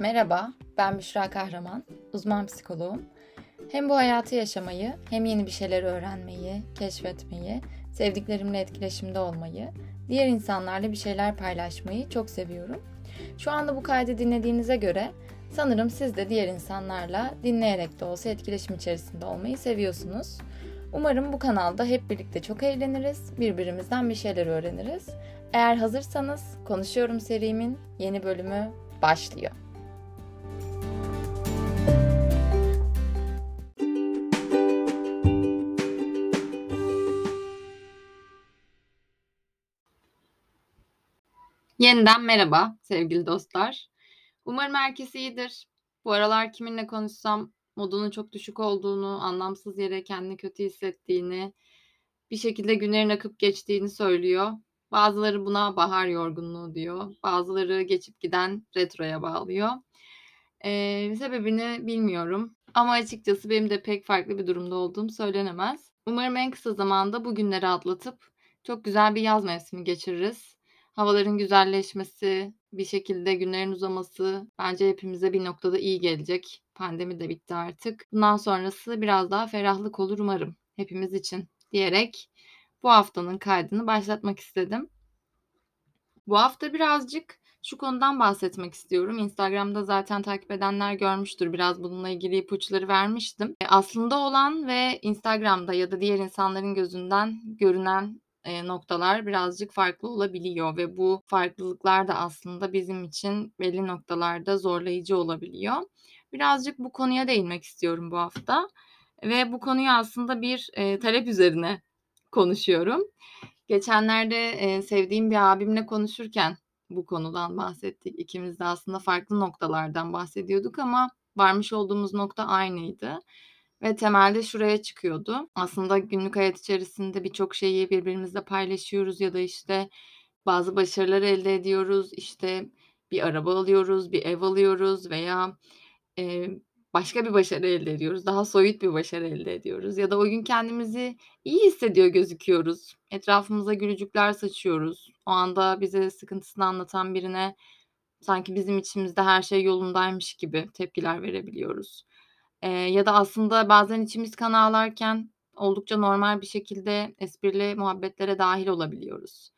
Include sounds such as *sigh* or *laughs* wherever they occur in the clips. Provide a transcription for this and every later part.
Merhaba, ben Büşra Kahraman, uzman psikoloğum. Hem bu hayatı yaşamayı, hem yeni bir şeyler öğrenmeyi, keşfetmeyi, sevdiklerimle etkileşimde olmayı, diğer insanlarla bir şeyler paylaşmayı çok seviyorum. Şu anda bu kaydı dinlediğinize göre sanırım siz de diğer insanlarla dinleyerek de olsa etkileşim içerisinde olmayı seviyorsunuz. Umarım bu kanalda hep birlikte çok eğleniriz, birbirimizden bir şeyler öğreniriz. Eğer hazırsanız Konuşuyorum serimin yeni bölümü başlıyor. Yeniden merhaba sevgili dostlar. Umarım herkes iyidir. Bu aralar kiminle konuşsam modunun çok düşük olduğunu, anlamsız yere kendini kötü hissettiğini, bir şekilde günlerin akıp geçtiğini söylüyor. Bazıları buna bahar yorgunluğu diyor. Bazıları geçip giden retroya bağlıyor. Eee, sebebini bilmiyorum ama açıkçası benim de pek farklı bir durumda olduğum söylenemez. Umarım en kısa zamanda bu günleri atlatıp çok güzel bir yaz mevsimi geçiririz. Havaların güzelleşmesi, bir şekilde günlerin uzaması bence hepimize bir noktada iyi gelecek. Pandemi de bitti artık. Bundan sonrası biraz daha ferahlık olur umarım hepimiz için diyerek bu haftanın kaydını başlatmak istedim. Bu hafta birazcık şu konudan bahsetmek istiyorum. Instagram'da zaten takip edenler görmüştür. Biraz bununla ilgili ipuçları vermiştim. E, aslında olan ve Instagram'da ya da diğer insanların gözünden görünen e, noktalar birazcık farklı olabiliyor ve bu farklılıklar da aslında bizim için belli noktalarda zorlayıcı olabiliyor. Birazcık bu konuya değinmek istiyorum bu hafta ve bu konuyu aslında bir e, talep üzerine konuşuyorum. Geçenlerde, eee, sevdiğim bir abimle konuşurken bu konudan bahsettik. İkimiz de aslında farklı noktalardan bahsediyorduk ama varmış olduğumuz nokta aynıydı ve temelde şuraya çıkıyordu. Aslında günlük hayat içerisinde birçok şeyi birbirimizle paylaşıyoruz ya da, işte, bazı başarılar elde ediyoruz. İşte, bir araba alıyoruz, bir ev alıyoruz veya, eee, başka bir başarı elde ediyoruz. Daha soyut bir başarı elde ediyoruz ya da o gün kendimizi iyi hissediyor gözüküyoruz. Etrafımıza gülücükler saçıyoruz. O anda bize sıkıntısını anlatan birine sanki bizim içimizde her şey yolundaymış gibi tepkiler verebiliyoruz. Eee, ya da aslında bazen içimiz kan ağlarken oldukça normal bir şekilde esprili muhabbetlere dâhil olabiliyoruz.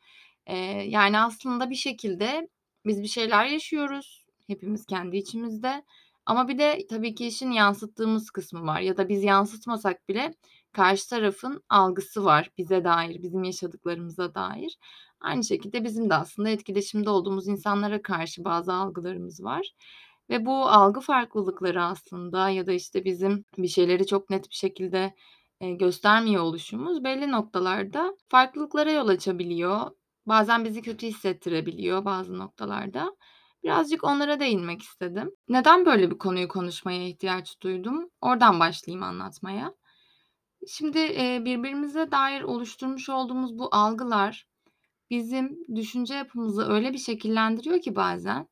Eee, yani aslında bir şekilde biz bir şeyler yaşıyoruz hepimiz kendi içimizde ama bir de tabii ki işin yansıttığımız kısmı var ya da biz yansıtmasak bile karşı tarafın algısı var bize dair, bizim yaşadıklarımıza dair. Aynı şekilde bizim de aslında etkileşimde olduğumuz insanlara karşı bazı algılarımız var ve bu algı farklılıkları aslında ya da, işte, bizim bir şeyleri çok net bir şekilde, göstermiyor oluşumuz belli noktalarda farklılıklara yol açabiliyor. Bazen bizi kötü hissettirebiliyor bazı noktalarda. Birazcık onlara değinmek istedim. Neden böyle bir konuyu konuşmaya ihtiyaç duydum? Oradan başlayayım anlatmaya. Şimdi, birbirimize dair oluşturmuş olduğumuz bu algılar bizim düşünce yapımızı öyle bir şekillendiriyor ki bazen,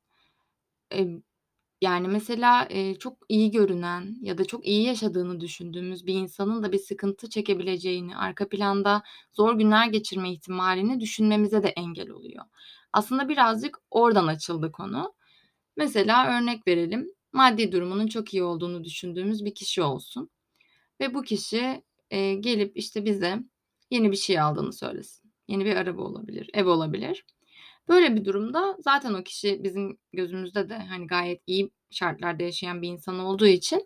yani, mesela, eee, çok iyi görünen ya da çok iyi yaşadığını düşündüğümüz bir insanın da bir sıkıntı çekebileceğini, arka planda zor günler geçirme ihtimalini düşünmemize de engel oluyor. Aslında birazcık oradan açıldı konu. Mesela örnek verelim, maddi durumunun çok iyi olduğunu düşündüğümüz bir kişi olsun ve bu kişi, eee, gelip, işte, bize yeni bir şey aldığını söylesin. Yeni bir araba olabilir, ev olabilir. Böyle bir durumda zaten o kişi bizim gözümüzde de, hani, gayet iyi şartlarda yaşayan bir insan olduğu için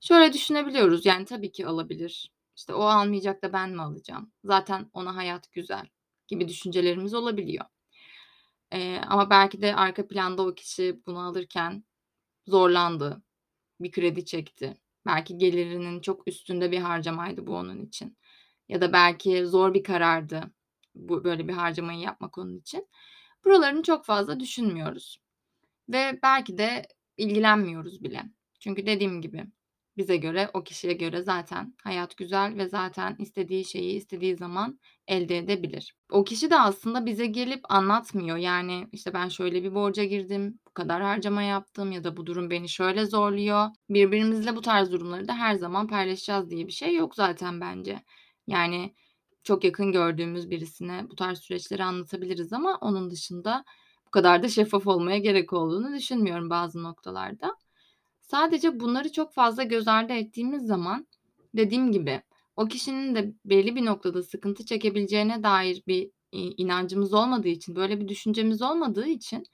şöyle düşünebiliyoruz, yani, tabii ki alabilir. İşte, o almayacak da ben mi alacağım? Zaten ona hayat güzel gibi düşüncelerimiz olabiliyor. Eee, ama belki de arka planda o kişi bunu alırken zorlandı, bir kredi çekti. Belki gelirinin çok üstünde bir harcamaydı bu onun için ya da belki zor bir karardı bu böyle bir harcamayı yapmak onun için. Buralarını çok fazla düşünmüyoruz ve belki de ilgilenmiyoruz bile. Çünkü dediğim gibi bize göre, o kişiye göre zaten hayat güzel ve zaten istediği şeyi istediği zaman elde edebilir. O kişi de aslında bize gelip anlatmıyor. Yani, işte, ben şöyle bir borca girdim, bu kadar harcama yaptım ya da bu durum beni şöyle zorluyor. Birbirimizle bu tarz durumları da her zaman paylaşacağız diye bir şey yok zaten bence. Yani, çok yakın gördüğümüz birisine bu tarz süreçleri anlatabiliriz ama onun dışında bu kadar da şeffaf olmaya gerek olduğunu düşünmüyorum bazı noktalarda. Sadece bunları çok fazla göz ardı ettiğimiz zaman dediğim gibi o kişinin de belli bir noktada sıkıntı çekebileceğine dair bir, inancımız olmadığı için, böyle bir düşüncemiz olmadığı için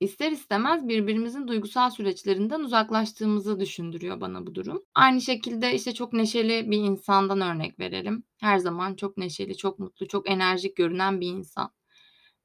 ister istemez birbirimizin duygusal süreçlerinden uzaklaştığımızı düşündürüyor bana bu durum. Aynı şekilde, işte, çok neşeli bir insandan örnek verelim. Her zaman çok neşeli, çok mutlu, çok enerjik görünen bir insan.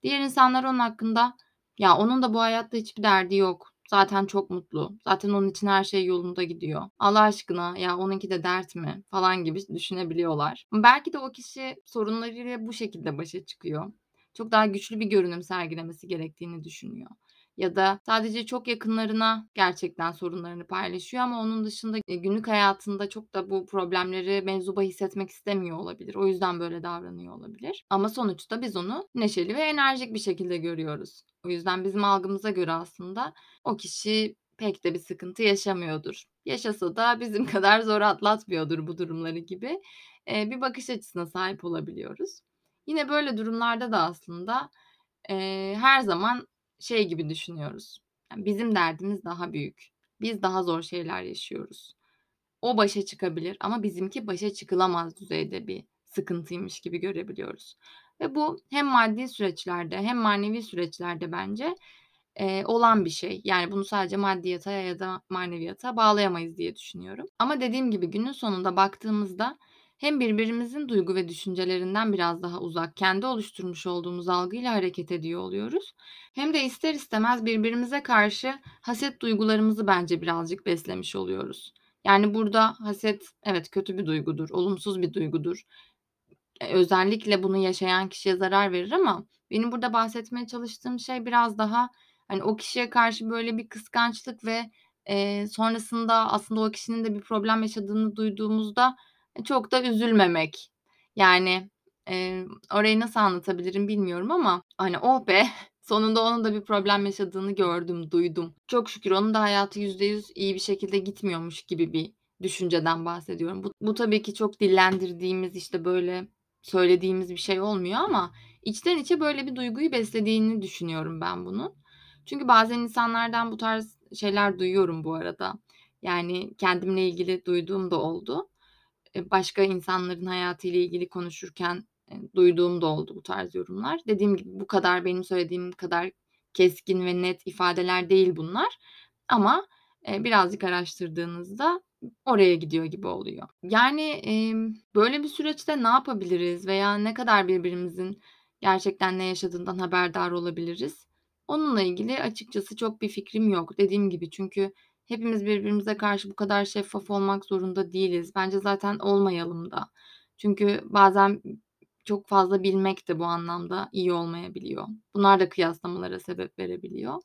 Diğer insanlar onun hakkında, "Ya, onun da bu hayatta hiçbir derdi yok. Zaten çok mutlu. Zaten onun için her şey yolunda gidiyor. Allah aşkına, ya onunki de dert mi?" falan gibi düşünebiliyorlar. Belki de o kişi sorunlarıyla bu şekilde başa çıkıyor. Çok daha güçlü bir görünüm sergilemesi gerektiğini düşünüyor. Ya da sadece çok yakınlarına gerçekten sorunlarını paylaşıyor ama onun dışında, eee, günlük hayatında çok da bu problemleri mevzu bahis etmek istemiyor olabilir. O yüzden böyle davranıyor olabilir. Ama sonuçta biz onu neşeli ve enerjik bir şekilde görüyoruz. O yüzden bizim algımıza göre aslında o kişi pek de bir sıkıntı yaşamıyordur. Yaşasa da bizim *laughs* kadar zor atlatmıyordur bu durumları gibi, eee, bir bakış açısına sahip olabiliyoruz. Yine böyle durumlarda da aslında, eee, her zaman şey gibi düşünüyoruz. Yani bizim derdimiz daha büyük. Biz daha zor şeyler yaşıyoruz. O başa çıkabilir ama bizimki başa çıkılamaz düzeyde bir sıkıntıymış gibi görebiliyoruz. Ve bu hem maddi süreçlerde hem manevi süreçlerde bence, eee, olan bir şey. Yani bunu sadece maddiyata ya da maneviyata bağlayamayız diye düşünüyorum. Ama dediğim gibi günün sonunda baktığımızda hem birbirimizin duygu ve düşüncelerinden biraz daha uzak, kendi oluşturmuş olduğumuz algıyla hareket ediyor oluyoruz. Hem de ister istemez birbirimize karşı haset duygularımızı bence birazcık beslemiş oluyoruz. Yani burada haset evet kötü bir duygudur, olumsuz bir duygudur. Eee, özellikle bunu yaşayan kişiye zarar verir ama benim burada bahsetmeye çalıştığım şey biraz daha, hani, o kişiye karşı böyle bir kıskançlık ve, eee, sonrasında aslında o kişinin de bir problem yaşadığını duyduğumuzda, e, çok da üzülmemek. Yani, eee, orayı nasıl anlatabilirim bilmiyorum ama, hani, "Oh be, *laughs* sonunda onun da bir problem yaşadığını gördüm, duydum. Çok şükür onun da hayatı %100 iyi bir şekilde gitmiyormuş." gibi bir düşünceden bahsediyorum. Bu bu tabii ki çok dillendirdiğimiz, işte, böyle söylediğimiz bir şey olmuyor ama içten içe böyle bir duyguyu beslediğini düşünüyorum ben bunun. Çünkü bazen insanlardan bu tarz şeyler duyuyorum bu arada. Yani kendimle ilgili duyduğum da oldu. Eee, başka insanların hayatıyla ilgili konuşurken, eee, duyduğum da oldu bu tarz yorumlar. Dediğim gibi bu kadar benim söylediğim kadar keskin ve net ifadeler değil bunlar ama, eee, birazcık araştırdığınızda oraya gidiyor gibi oluyor. Yani, böyle bir süreçte ne yapabiliriz veya ne kadar birbirimizin gerçekten ne yaşadığından haberdar olabiliriz? Onunla ilgili açıkçası çok bir fikrim yok. Dediğim gibi çünkü hepimiz birbirimize karşı bu kadar şeffaf olmak zorunda değiliz. Bence zaten olmayalım da. Çünkü bazen çok fazla bilmek de bu anlamda iyi olmayabiliyor. Bunlar da kıyaslamalara sebep verebiliyor.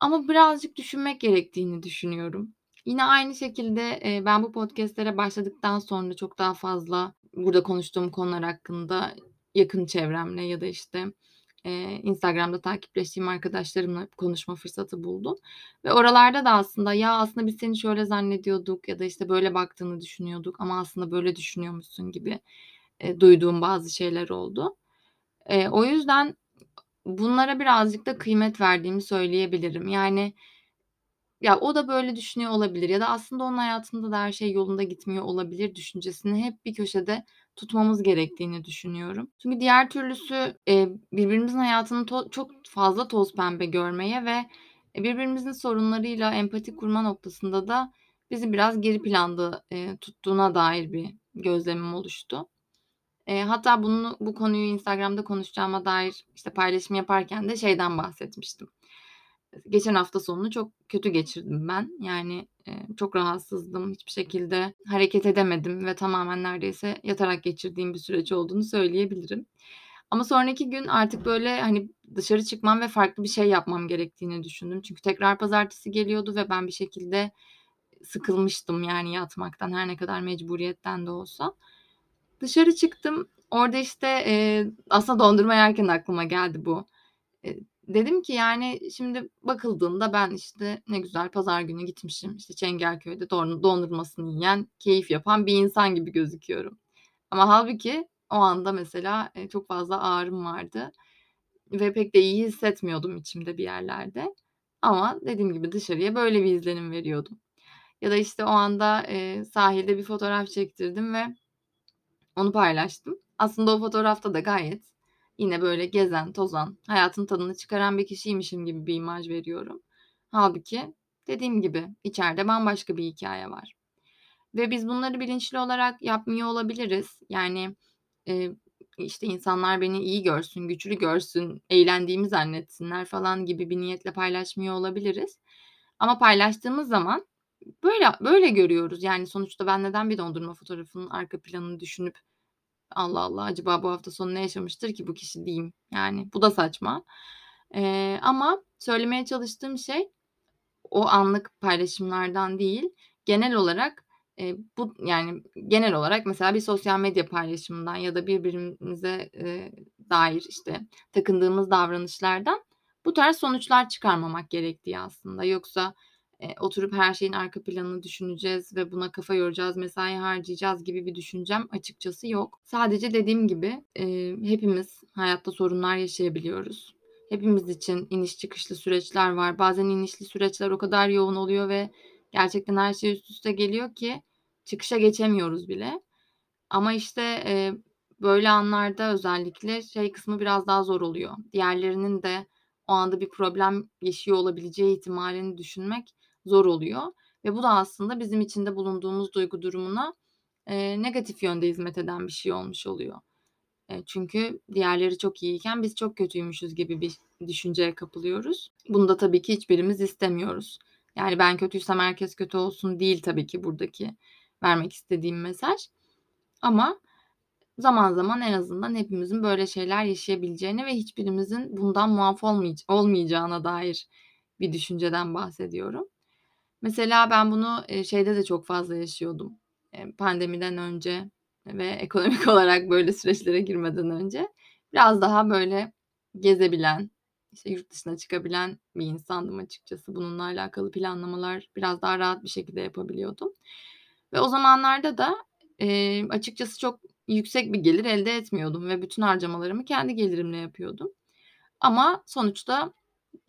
Ama birazcık düşünmek gerektiğini düşünüyorum. Yine aynı şekilde, ben bu podcast'lere başladıktan sonra çok daha fazla burada konuştuğum konular hakkında yakın çevremle ya da, işte, eee, Instagram'da takipleştiğim arkadaşlarımla konuşma fırsatı buldum ve oralarda da aslında "Ya, aslında biz seni şöyle zannediyorduk." ya da, işte, "Böyle baktığını düşünüyorduk ama aslında böyle düşünüyormuşsun." gibi, eee, duyduğum bazı şeyler oldu. Eee, o yüzden bunlara birazcık da kıymet verdiğimi söyleyebilirim. Yani, ya, o da böyle düşünüyor olabilir ya da aslında onun hayatında da her şey yolunda gitmiyor olabilir düşüncesini hep bir köşede tutmamız gerektiğini düşünüyorum. Çünkü diğer türlüsü, eee, birbirimizin hayatını to çok fazla toz pembe görmeye ve, eee, birbirimizin sorunlarıyla empati kurma noktasında da bizi biraz geri planda, eee, tuttuğuna dair bir gözlemim oluştu. Eee, hatta bunu bu konuyu Instagram'da konuşacağıma dair, işte, paylaşım yaparken de şeyden bahsetmiştim. Geçen hafta sonunu çok kötü geçirdim ben. Yani, eee, çok rahatsızdım. Hiçbir şekilde hareket edemedim ve tamamen neredeyse yatarak geçirdiğim bir süreç olduğunu söyleyebilirim. Ama sonraki gün artık, böyle, hani, dışarı çıkmam ve farklı bir şey yapmam gerektiğini düşündüm. Çünkü tekrar pazartesi geliyordu ve ben bir şekilde sıkılmıştım, yani, yatmaktan her ne kadar mecburiyetten de olsa. Dışarı çıktım. Orada, işte, eee, aslında dondurma yerken aklıma geldi bu. Eee, dedim ki, yani, şimdi bakıldığında ben, işte, ne güzel pazar günü gitmişim, işte, Çengelköy'de dondurmasını yiyen, keyif yapan bir insan gibi gözüküyorum. Ama hâlbuki o anda mesela, çok fazla ağrım vardı ve pek de iyi hissetmiyordum içimde bir yerlerde. Ama dediğim gibi dışarıya böyle bir izlenim veriyordum. Ya da, işte, o anda, sahilde bir fotoğraf çektirdim ve onu paylaştım. Aslında o fotoğrafta da gayet yine böyle gezen, tozan, hayatın tadını çıkaran bir kişiymişim gibi bir imaj veriyorum. Hâlbuki dediğim gibi içeride bambaşka bir hikâye var. Ve biz bunları bilinçli olarak yapmıyor olabiliriz. Yani, eee, işte, insanlar beni iyi görsün, güçlü görsün, eğlendiğimi zannetsinler falan gibi bir niyetle paylaşmıyor olabiliriz. Ama paylaştığımız zaman böyle böyle görüyoruz. Yani, sonuçta ben neden bir dondurma fotoğrafının arka planını düşünüp Allah Allah acaba bu hafta sonu ne yaşamıştır ki bu kişi diyeyim. Yani, bu da saçma. Eee, ama söylemeye çalıştığım şey o anlık paylaşımlardan değil, genel olarak, eee, bu yani genel olarak mesela bir sosyal medya paylaşımından ya da birbirimize, eee, dair, işte, takındığımız davranışlardan bu tarz sonuçlar çıkarmamak gerektiği aslında. Yoksa, oturup her şeyin arka planını düşüneceğiz ve buna kafa yoracağız, mesai harcayacağız gibi bir düşüncem açıkçası yok. Sadece dediğim gibi, eee, hepimiz hayatta sorunlar yaşayabiliyoruz. Hepimiz için iniş çıkışlı süreçler var. Bazen inişli süreçler o kadar yoğun oluyor ve gerçekten her şey üst üste geliyor ki çıkışa geçemiyoruz bile. Ama, işte, eee, böyle anlarda özellikle şey kısmı biraz daha zor oluyor. Diğerlerinin de o anda bir problem yaşıyor olabileceği ihtimalini düşünmek zor oluyor ve bu da aslında bizim içinde bulunduğumuz duygu durumuna, eee, negatif yönde hizmet eden bir şey olmuş oluyor. Eee, çünkü diğerleri çok iyiyken biz çok kötüymüşüz gibi bir düşünceye kapılıyoruz. Bunu da tabii ki hiçbirimiz istemiyoruz. Yani ben kötüysem herkes kötü olsun değil tabii ki buradaki vermek istediğim mesaj. Ama zaman zaman en azından hepimizin böyle şeyler yaşayabileceğini ve hiçbirimizin bundan muaf olmayac olmayacağına dair bir düşünceden bahsediyorum. Mesela ben bunu, eee, şeyde de çok fazla yaşıyordum, eee, pandemiden önce ve *laughs* ekonomik olarak böyle süreçlere girmeden önce. Biraz daha böyle gezebilen, işte, yurt dışına çıkabilen bir insandım açıkçası. Bununla alakalı planlamalar biraz daha rahat bir şekilde yapabiliyordum ve o zamanlarda da, eee, açıkçası çok yüksek bir gelir elde etmiyordum ve bütün harcamalarımı kendi gelirimle yapıyordum. Ama sonuçta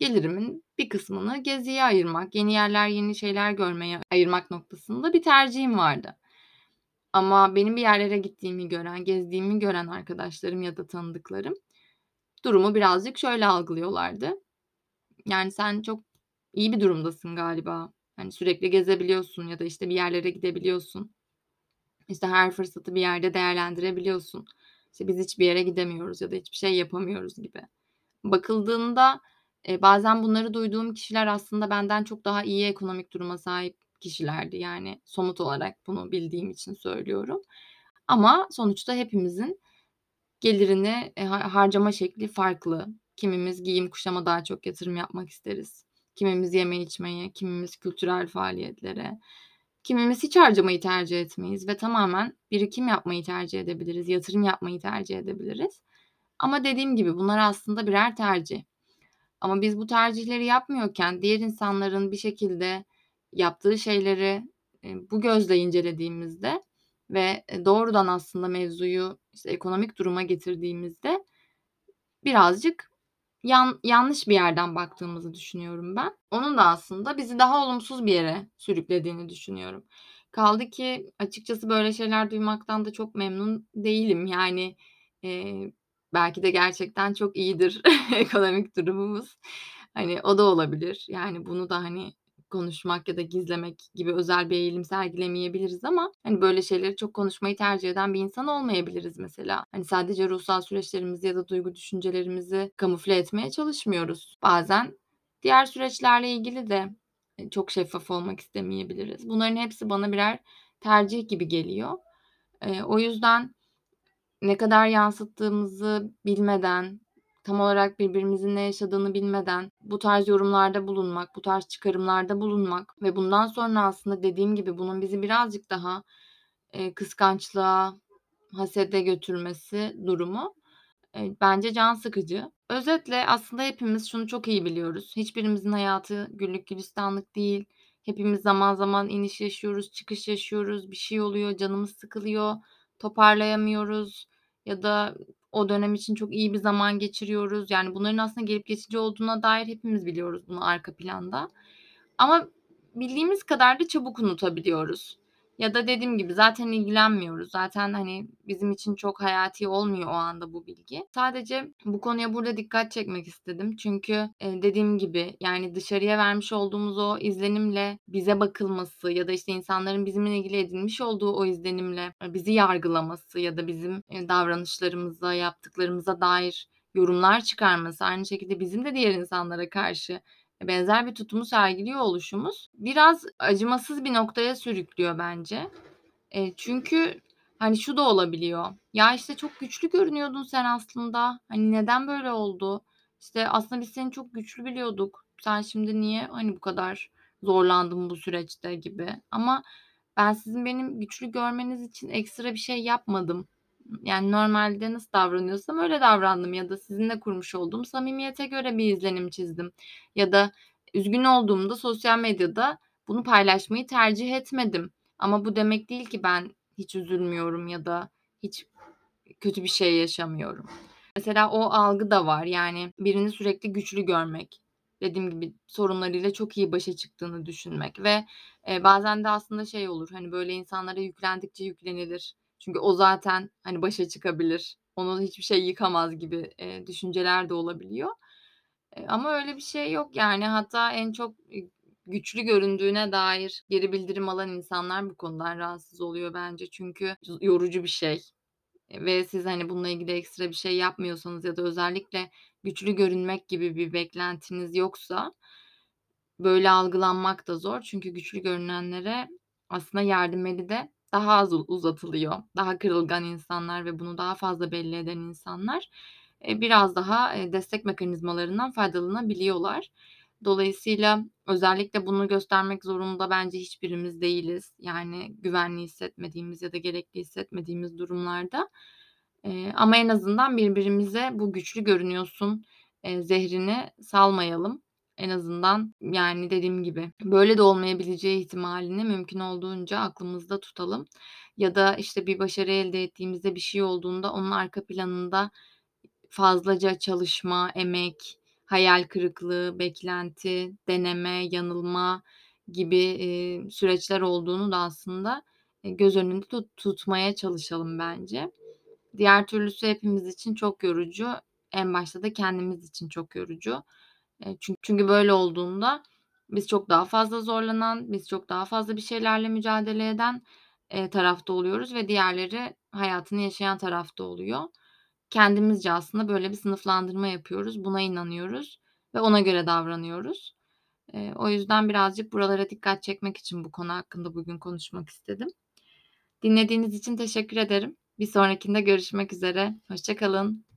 gelirimin bir kısmını geziye ayırmak, yeni yerler, yeni şeyler görmeye ayırmak noktasında bir tercihim vardı. Ama benim bir yerlere gittiğimi gören, gezdiğimi gören arkadaşlarım ya da tanıdıklarım durumu birazcık şöyle algılıyorlardı. Yani, "Sen çok iyi bir durumdasın galiba. Hani, sürekli gezebiliyorsun ya da, işte, bir yerlere gidebiliyorsun. İşte, her fırsatı bir yerde değerlendirebiliyorsun. İşte, biz hiçbir yere gidemiyoruz ya da hiçbir şey yapamıyoruz." gibi. Bakıldığında, eee, bazen bunları duyduğum kişiler aslında benden çok daha iyi ekonomik duruma sahip kişilerdi. Yani, somut olarak bunu bildiğim için söylüyorum. Ama sonuçta hepimizin gelirini, eee, ha harcama şekli farklı. Kimimiz giyim kuşama daha çok yatırım yapmak isteriz. Kimimiz yeme içmeye, kimimiz kültürel faaliyetlere, kimimiz hiç harcamayı tercih etmeyiz ve tamamen birikim yapmayı tercih edebiliriz, yatırım yapmayı tercih edebiliriz. Ama dediğim gibi bunlar aslında birer tercih. Ama biz bu tercihleri yapmıyorken diğer insanların bir şekilde yaptığı şeyleri, eee, bu gözle incelediğimizde ve, eee, doğrudan aslında mevzuyu, işte, ekonomik duruma getirdiğimizde birazcık yan yanlış bir yerden baktığımızı düşünüyorum ben. Onun da aslında bizi daha olumsuz bir yere sürüklediğini düşünüyorum. Kaldı ki açıkçası böyle şeyler duymaktan da çok memnun değilim. Yani, eee, belki de gerçekten çok iyidir *laughs* ekonomik durumumuz. Hani, o da olabilir. Yani, bunu da, hani, konuşmak ya da gizlemek gibi özel bir eğilim sergilemeyebiliriz ama, hani, böyle şeyleri çok konuşmayı tercih eden bir insan olmayabiliriz mesela. Hani, sadece ruhsal süreçlerimizi ya da duygu düşüncelerimizi kamufle etmeye çalışmıyoruz. Bazen diğer süreçlerle ilgili de, eee, çok şeffaf olmak istemeyebiliriz. Bunların hepsi bana birer tercih gibi geliyor. Eee, o yüzden ne kadar yansıttığımızı bilmeden, tam olarak birbirimizin ne yaşadığını bilmeden bu tarz yorumlarda bulunmak, bu tarz çıkarımlarda bulunmak ve bundan sonra aslında dediğim gibi bunun bizi birazcık daha, eee, kıskançlığa, hasede götürmesi durumu, eee, bence can sıkıcı. Özetle aslında hepimiz şunu çok iyi biliyoruz. Hiçbirimizin hayatı güllük gülistanlık değil. Hepimiz zaman zaman iniş yaşıyoruz, çıkış yaşıyoruz. Bir şey oluyor, canımız sıkılıyor, toparlayamıyoruz ya da o dönem için çok iyi bir zaman geçiriyoruz. Yani bunların aslında gelip geçici olduğuna dair hepimiz biliyoruz bunu arka planda. Ama bildiğimiz kadar da çabuk unutabiliyoruz. Ya da dediğim gibi zaten ilgilenmiyoruz. Zaten, hani, bizim için çok hayati olmuyor o anda bu bilgi. Sadece bu konuya burada dikkat çekmek istedim. Çünkü, eee, dediğim gibi, yani, dışarıya vermiş olduğumuz o izlenimle bize bakılması ya da, işte, insanların bizimle ilgili edinmiş olduğu o izlenimle, eee, bizi yargılaması ya da bizim, eee, davranışlarımıza, yaptıklarımıza dair yorumlar çıkarması, aynı şekilde bizim de diğer insanlara karşı benzer bir tutumu sergiliyor oluşumuz biraz acımasız bir noktaya sürüklüyor bence. Eee, çünkü, hani, şu da olabiliyor: "Ya, işte, çok güçlü görünüyordun sen aslında. Hani, neden böyle oldu? İşte, aslında biz seni çok güçlü biliyorduk. Sen şimdi niye, hani, bu kadar zorlandın bu süreçte?" gibi. Ama ben sizin benim güçlü görmeniz için ekstra bir şey yapmadım. Yani, normalde nasıl davranıyorsam öyle davrandım ya da sizinle kurmuş olduğum samimiyete göre bir izlenim çizdim. Ya da üzgün olduğumda sosyal medyada bunu paylaşmayı tercih etmedim. Ama bu demek değil ki ben hiç üzülmüyorum ya da hiç kötü bir şey yaşamıyorum. Mesela o algı da var. Yani, birini sürekli güçlü görmek, dediğim gibi sorunlarıyla çok iyi başa çıktığını düşünmek ve, eee, bazen de aslında şey olur, hani, böyle insanlara yüklendikçe yüklenilir. Çünkü o zaten, hani, başa çıkabilir, onu hiçbir şey yıkamaz gibi, eee, düşünceler de olabiliyor. Eee, ama öyle bir şey yok, yani. Hatta en çok, güçlü göründüğüne dair geri bildirim alan insanlar bu konudan rahatsız oluyor bence. Çünkü yorucu bir şey, eee, ve siz, hani, bununla ilgili ekstra bir şey yapmıyorsanız ya da özellikle güçlü görünmek gibi bir beklentiniz yoksa böyle algılanmak da zor. Çünkü güçlü görünenlere aslında yardım eli de daha az uzatılıyor. Daha kırılgan insanlar ve bunu daha fazla belli eden insanlar, eee, biraz daha, eee, destek mekanizmalarından faydalanabiliyorlar. Dolayısıyla özellikle bunu göstermek zorunda bence hiçbirimiz değiliz. Yani, güvenli hissetmediğimiz ya da gerekli hissetmediğimiz durumlarda. Eee, ama en azından birbirimize bu güçlü görünüyorsun, zehrini salmayalım. En azından, yani, dediğim gibi, böyle de olmayabileceği ihtimalini mümkün olduğunca aklımızda tutalım. Ya da, işte, bir başarı elde ettiğimizde, bir şey olduğunda onun arka planında fazlaca çalışma, emek, hayal kırıklığı, beklenti, deneme, yanılma gibi, eee, süreçler olduğunu da aslında, eee, göz önünde tut tutmaya çalışalım bence. Diğer türlüsü hepimiz için çok yorucu. En başta da kendimiz için çok yorucu. Çünkü böyle olduğunda biz çok daha fazla zorlanan, biz çok daha fazla bir şeylerle mücadele eden, tarafta oluyoruz ve diğerleri hayatını yaşayan tarafta oluyor. Kendimizce aslında böyle bir sınıflandırma yapıyoruz, buna inanıyoruz ve ona göre davranıyoruz. O yüzden birazcık buralara dikkat çekmek için bu konu hakkında bugün konuşmak istedim. Dinlediğiniz için teşekkür ederim. Bir sonrakinde görüşmek üzere, hoşça kalın.